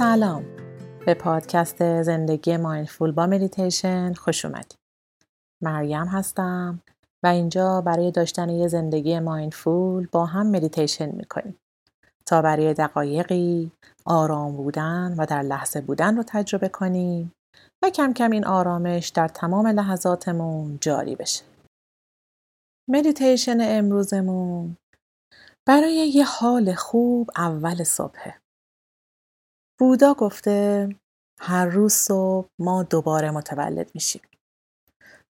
سلام. به پادکست زندگی mindful با مدیتیشن خوش اومدید مریم هستم و اینجا برای داشتن یه زندگی mindful با هم مدیتیشن می‌کنیم. تا برای دقایقی آرام بودن و در لحظه بودن رو تجربه کنیم و کم کم این آرامش در تمام لحظاتمون جاری بشه. مدیتیشن امروزمون برای یه حال خوب اول صبحه. بودا گفته هر روز صبح ما دوباره متولد میشیم.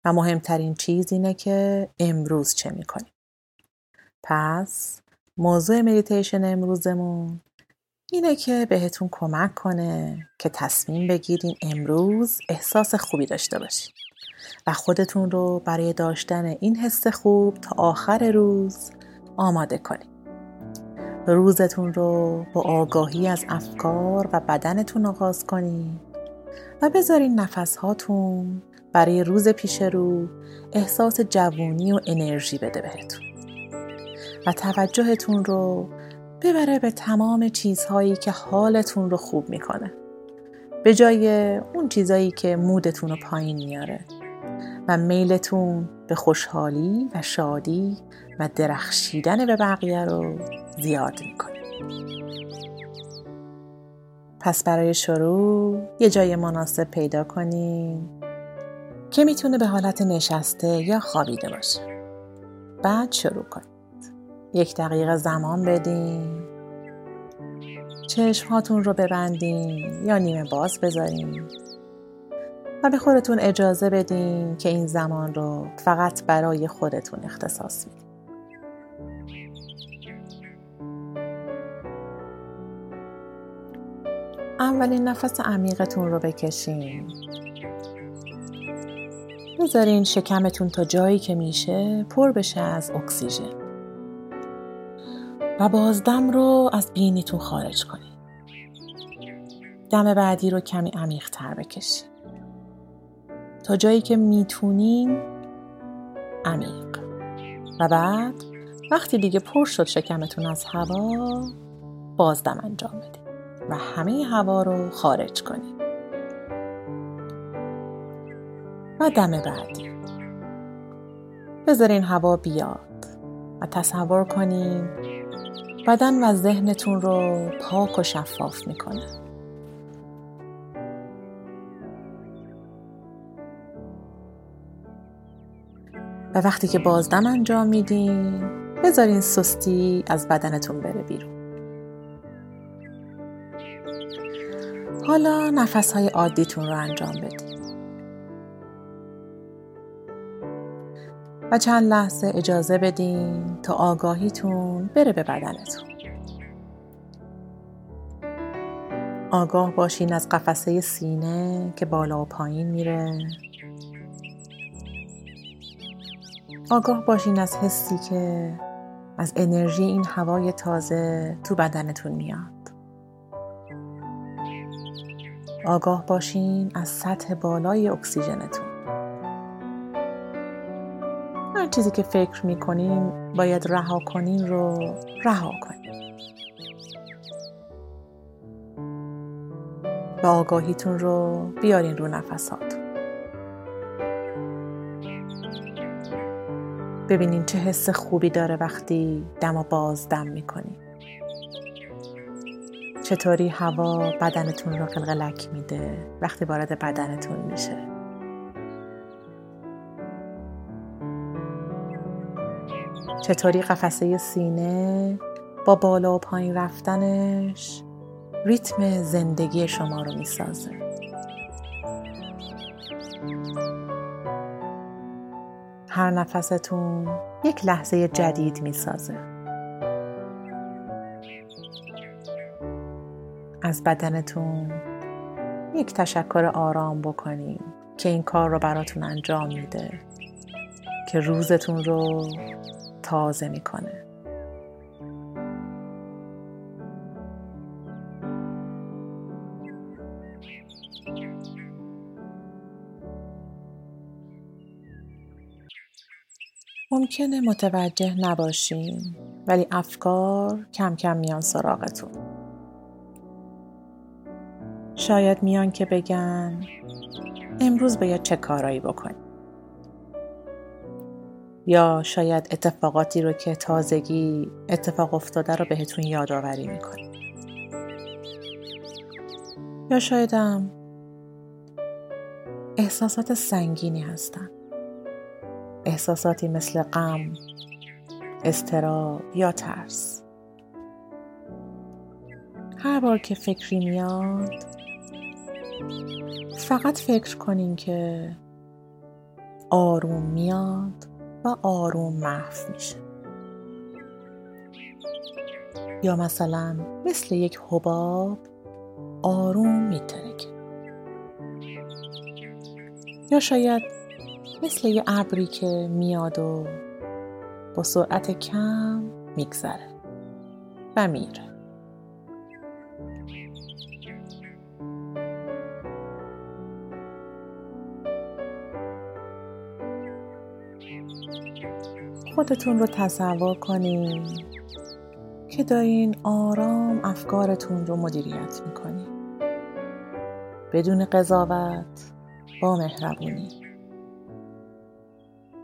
و مهمترین چیز اینه که امروز چه می‌کنیم. پس موضوع مدیتیشن امروزمون اینه که بهتون کمک کنه که تصمیم بگیرین امروز احساس خوبی داشته باشین. و خودتون رو برای داشتن این حس خوب تا آخر روز آماده کنید. روزتون رو با آگاهی از افکار و بدنتون آغاز کنید و بذارین نفس هاتون برای روز پیش رو احساس جوونی و انرژی بده بهتون و توجهتون رو ببره به تمام چیزهایی که حالتون رو خوب می‌کنه. به جای اون چیزهایی که مودتون رو پایین میاره و میلتون به خوشحالی و شادی و درخشیدن به بقیه رو زیاد می‌کنه. پس برای شروع یه جای مناسب پیدا کنین که می‌تونه به حالت نشسته یا خوابیده باشه. بعد شروع کنید. یک دقیقه زمان بدین. چشم هاتون رو ببندین یا نیمه باز بذارین. به خودتون اجازه بدین که این زمان رو فقط برای خودتون اختصاص بدین. اولین نفس عمیقتون رو بکشین. بذارین شکمتون تا جایی که میشه پر بشه از اکسیژن. و بازدم رو از بینیتون خارج کنین. دم بعدی رو کمی عمیق تر بکشین. تا جایی که می‌تونین عمیق. و بعد وقتی دیگه پر شد شکمتون از هوا بازدم انجام بدین و همه هوا رو خارج کنید و دم بعدی. بذارین هوا بیاد و تصور کنین بدن و ذهنتون رو پاک و شفاف می‌کنه. و وقتی که بازدم انجام میدین بذارین سستی از بدنتون بره بیرون. حالا نفس های عادیتون رو انجام بدین. و چند لحظه اجازه بدین تا آگاهیتون بره به بدنتون. آگاه باشین از قفسه سینه که بالا و پایین میره. آگاه باشین از حسی که از انرژی این هوای تازه تو بدنتون میاد. آگاه باشین از سطح بالای اکسیژنتون. هر چیزی که فکر می‌کنین باید رها کنین رو رها کنین. و آگاهیتون رو بیارین رو نفساتون. ببینین چه حس خوبی داره وقتی دم و باز دم می‌کنین چطوری هوا بدنتون رو قلقلک میده وقتی وارد بدنتون میشه؟ چطوری قفسه سینه با بالا و پایین رفتنش ریتم زندگی شما رو می‌سازه؟ هر نفستون یک لحظه جدید می‌سازه. از بدنتون یک تشکر آرام بکنین که این کار رو براتون انجام میده که روزتون رو تازه می‌کنه. ممکنه متوجه نباشین ولی افکار کم کم میان سراغتون. شاید میان که بگن امروز باید چه کارایی بکنی یا شاید اتفاقاتی رو که تازگی اتفاق افتاده رو بهتون یادآوری می‌کنه یا شایدم احساسات سنگینی هستن. احساساتی مثل غم استراب یا ترس. هر بار که فکری میاد فقط فکر کنین که آروم میاد و آروم محو میشه. یا مثلا مثل یک حباب آروم میترکه. یا شاید مثل یه ابری که میاد و با سرعت کم میگذره و میره. خودتون رو تصور کنین که دارین آرام افکارتون رو مدیریت می‌کنین. بدون قضاوت با مهربونی.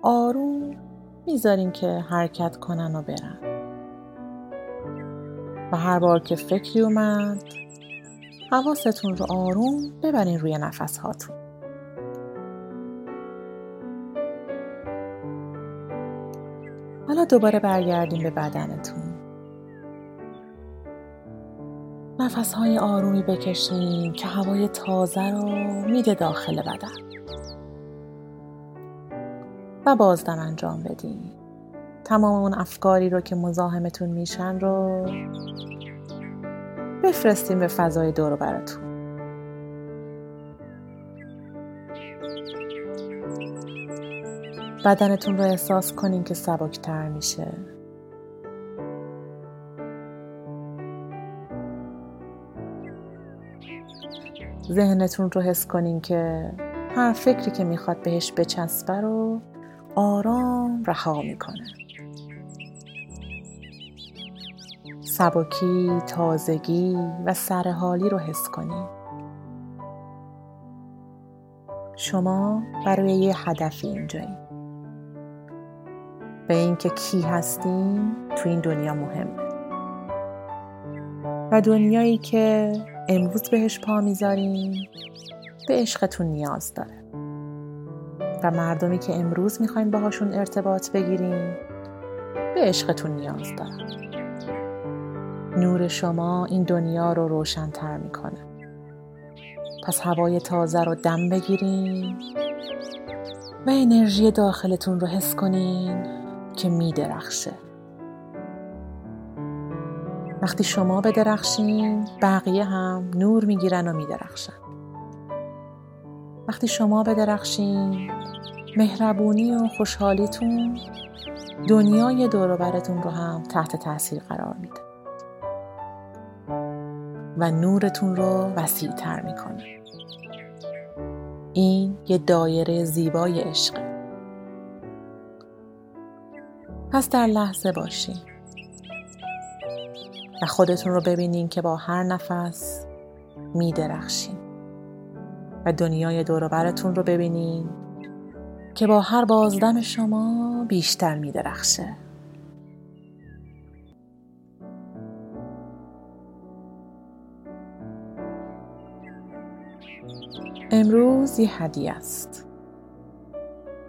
آروم می‌ذارین که حرکت کنن و برن. و هر بار که فکری اومد حواستون رو آروم ببرین روی نفس هاتون حالا دوباره برگردیم به بدنتون. نفس های آرومی بکشین که هوای تازه رو میده داخل بدن. و بازدم انجام بدین. تمام اون افکاری رو که مزاحمتون میشن رو بفرستیم به فضای دور براتون. بدنتون رو احساس کنین که سبکتر میشه. ذهنتون رو حس کنین که هر فکری که می‌خواد بهش بچسبه رو آرام رها می‌کنه. سبکی، تازگی و سرحالی رو حس کنین شما برای یه هدفی اینجایی. به اینکه کی هستیم تو این دنیا مهمه. و دنیایی که امروز بهش پا می‌ذاریم به عشقتون نیاز داره. و مردمی که امروز می‌خواین باهاشون ارتباط بگیریم به عشقتون نیاز دارن نور شما این دنیا رو روشنتر می‌کنه. پس هوای تازه رو دم بگیرین و انرژی داخلتون رو حس کنین که میدرخشه. وقتی شما بدرخشین بقیه هم نور می‌گیرن و میدرخشن. وقتی شما بدرخشین مهربونی و خوشحالیتون دنیای دوروبرتون رو هم تحت تاثیر قرار میده. و نورتون رو وسیع تر می‌کنه. این یه دایره زیبای عشقه پس در لحظه باشین. و خودتون رو ببینین که با هر نفس می درخشین و دنیای دوروبرتون رو ببینین که با هر بازدم شما بیشتر می درخشه. امروز یه هدیه است.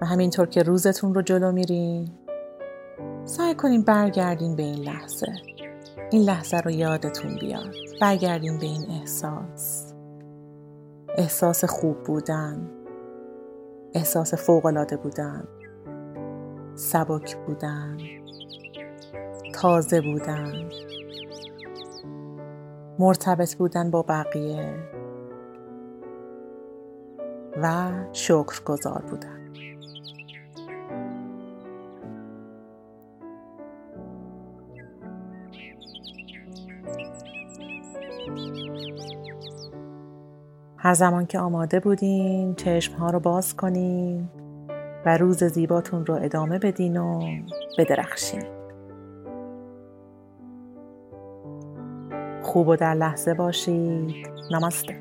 و همینطور که روزتون رو جلو میرین سعی کنین برگردین به این لحظه. این لحظه رو یادتون بیاد. برگردین به این احساس. احساس خوب بودن احساس فوقالعاده بودن سبک بودن تازه بودن مرتبط بودن با بقیه و شکرگزار بودن. هر زمان که آماده بودین چشم ها رو باز کنین و روز زیباتون رو ادامه بدین و بدرخشین. خوب و در لحظه باشید. نمسته